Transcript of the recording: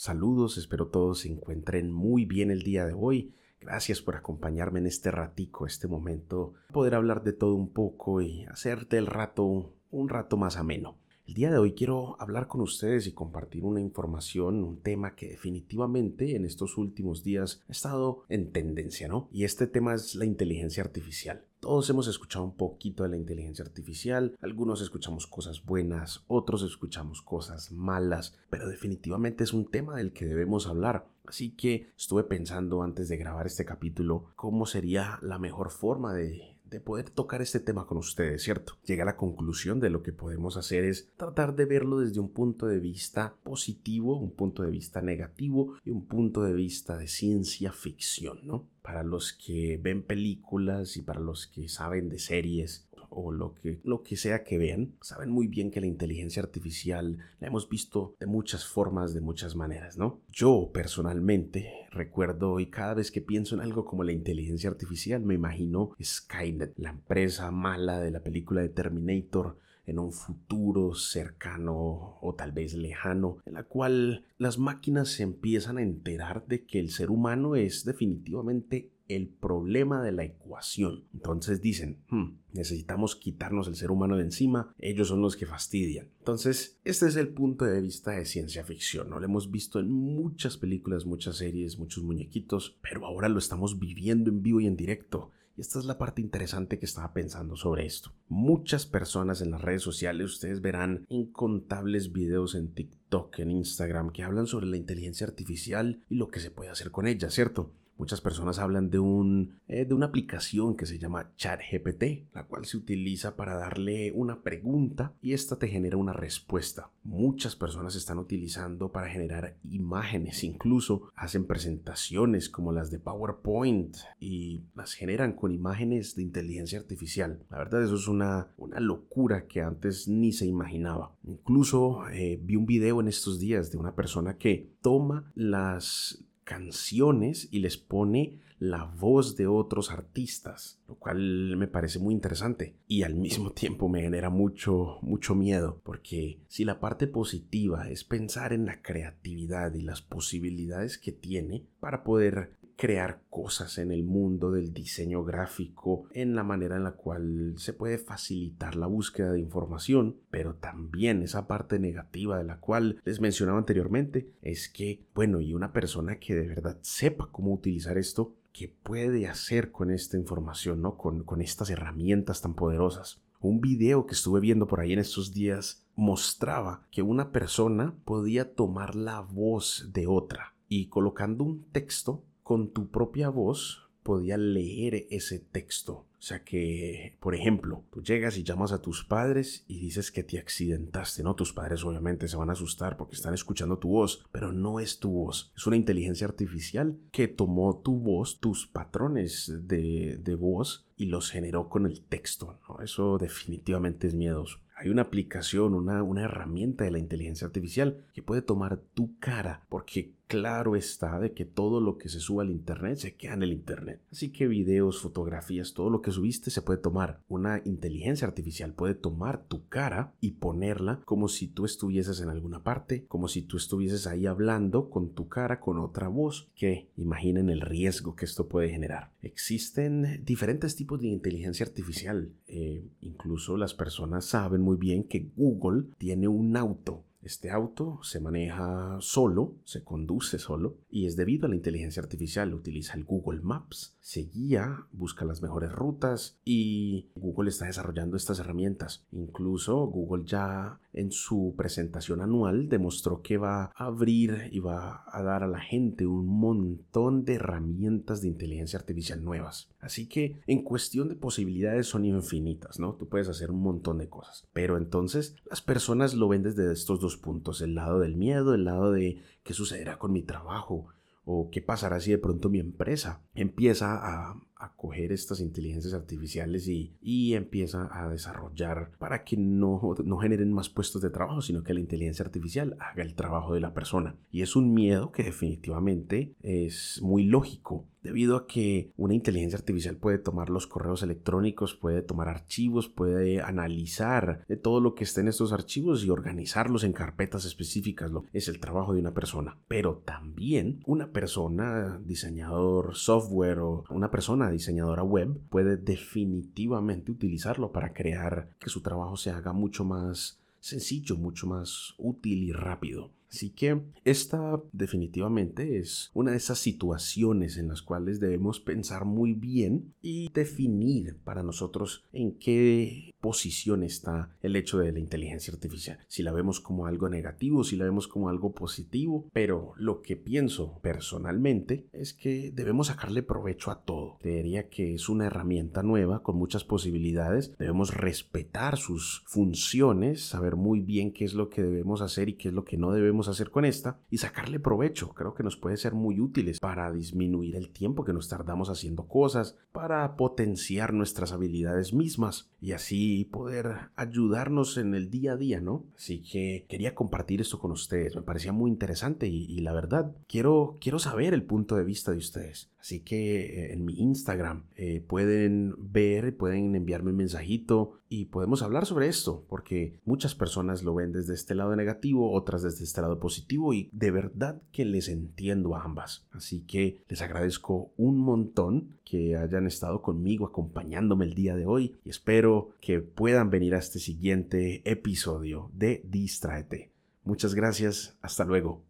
Saludos, espero todos se encuentren muy bien el día de hoy. Gracias por acompañarme en este ratico, este momento, poder hablar de todo un poco y hacerte el rato un rato más ameno. El día de hoy quiero hablar con ustedes y compartir una información, un tema que definitivamente en estos últimos días ha estado en tendencia, ¿no? Y este tema es la inteligencia artificial. Todos hemos escuchado un poquito de la inteligencia artificial, algunos escuchamos cosas buenas, otros escuchamos cosas malas, pero definitivamente es un tema del que debemos hablar. Así que estuve pensando antes de grabar este capítulo cómo sería la mejor forma de, de poder tocar este tema con ustedes, ¿cierto? Llega a la conclusión de lo que podemos hacer es tratar de verlo desde un punto de vista positivo, un punto de vista negativo y un punto de vista de ciencia ficción, ¿no? Para los que ven películas y para los que saben de series, o lo que, lo que sea que vean, saben muy bien que la inteligencia artificial la hemos visto de muchas formas, de muchas maneras, ¿no? Yo personalmente recuerdo y cada vez que pienso en algo como la inteligencia artificial me imagino Skynet, la empresa mala de la película de Terminator, en un futuro cercano o tal vez lejano, en la cual las máquinas se empiezan a enterar de que el ser humano es definitivamente el problema de la ecuación. Entonces dicen, hmm, necesitamos quitarnos el ser humano de encima, ellos son los que fastidian. Entonces, este es el punto de vista de ciencia ficción, ¿no? Lo hemos visto en muchas películas, muchas series, muchos muñequitos, pero ahora lo estamos viviendo en vivo y en directo. Y esta es la parte interesante que estaba pensando sobre esto. Muchas personas en las redes sociales, ustedes verán incontables videos en TikTok, en Instagram, que hablan sobre la inteligencia artificial y lo que se puede hacer con ella, ¿cierto? Muchas personas hablan de, un, eh, de una aplicación que se llama ChatGPT, la cual se utiliza para darle una pregunta y esta te genera una respuesta. Muchas personas están utilizando para generar imágenes, incluso hacen presentaciones como las de PowerPoint y las generan con imágenes de inteligencia artificial. La verdad eso es una, una locura que antes ni se imaginaba. Incluso eh, vi un video en estos días de una persona que toma las canciones y les pone la voz de otros artistas, lo cual me parece muy interesante. Y al mismo tiempo me genera mucho mucho miedo, porque si la parte positiva es pensar en la creatividad y las posibilidades que tiene para poder crear cosas en el mundo del diseño gráfico, en la manera en la cual se puede facilitar la búsqueda de información, pero también esa parte negativa de la cual les mencionaba anteriormente es que, bueno, y una persona que de verdad sepa cómo utilizar esto, ¿qué puede hacer con esta información, ¿no? Con, con estas herramientas tan poderosas. Un video que estuve viendo por ahí en estos días mostraba que una persona podía tomar la voz de otra y colocando un texto con tu propia voz podía leer ese texto. O sea que, por ejemplo, tú llegas y llamas a tus padres y dices que te accidentaste, ¿no? Tus padres obviamente se van a asustar porque están escuchando tu voz, pero no es tu voz. Es una inteligencia artificial que tomó tu voz, tus patrones de, de voz y los generó con el texto, ¿no? Eso definitivamente es miedoso. Hay una aplicación, una, una herramienta de la inteligencia artificial que puede tomar tu cara porque claro está de que todo lo que se suba al Internet se queda en el Internet. Así que videos, fotografías, todo lo que subiste se puede tomar. Una inteligencia artificial puede tomar tu cara y ponerla como si tú estuvieses en alguna parte, como si tú estuvieses ahí hablando con tu cara, con otra voz, que imaginen el riesgo que esto puede generar. Existen diferentes tipos de inteligencia artificial. Eh, incluso las personas saben muy bien que Google tiene un auto este auto se maneja solo, se conduce solo y es debido a la inteligencia artificial. Utiliza el Google Maps, se guía, busca las mejores rutas y Google está desarrollando estas herramientas. Incluso Google ya en su presentación anual demostró que va a abrir y va a dar a la gente un montón de herramientas de inteligencia artificial nuevas. Así que en cuestión de posibilidades son infinitas, ¿no? Tú puedes hacer un montón de cosas. Pero entonces las personas lo ven desde estos dos puntos, el lado del miedo, el lado de qué sucederá con mi trabajo, o qué pasará si de pronto mi empresa empieza a, a coger estas inteligencias artificiales y, y empieza a desarrollar para que no, no generen más puestos de trabajo, sino que la inteligencia artificial haga el trabajo de la persona. Y es un miedo que definitivamente es muy lógico debido a que una inteligencia artificial puede tomar los correos electrónicos, puede tomar archivos, puede analizar de todo lo que esté en estos archivos y organizarlos en carpetas específicas. Es el trabajo de una persona. Pero también una persona, diseñador software o una persona diseñadora web puede definitivamente utilizarlo para crear que su trabajo se haga mucho más sencillo, mucho más útil y rápido. Así que esta definitivamente es una de esas situaciones en las cuales debemos pensar muy bien y definir para nosotros en qué posición está el hecho de la inteligencia artificial. Si la vemos como algo negativo, si la vemos como algo positivo, pero lo que pienso personalmente es que debemos sacarle provecho a todo. Creería que es una herramienta nueva con muchas posibilidades. Debemos respetar sus funciones, saber muy bien qué es lo que debemos hacer y qué es lo que no debemos hacer con esta y sacarle provecho. Creo que nos puede ser muy útiles para disminuir el tiempo que nos tardamos haciendo cosas, para potenciar nuestras habilidades mismas y así poder ayudarnos en el día a día, ¿no? Así que quería compartir esto con ustedes. Me parecía muy interesante y, la verdad quiero, quiero saber el punto de vista de ustedes. Así que eh, en mi Instagram eh, pueden ver, pueden enviarme un mensajito y podemos hablar sobre esto, porque muchas personas lo ven desde este lado negativo, otras desde este lado positivo y de verdad que les entiendo a ambas. Así que les agradezco un montón que hayan estado conmigo acompañándome el día de hoy y espero que puedan venir a este siguiente episodio de Distraete. Muchas gracias, hasta luego.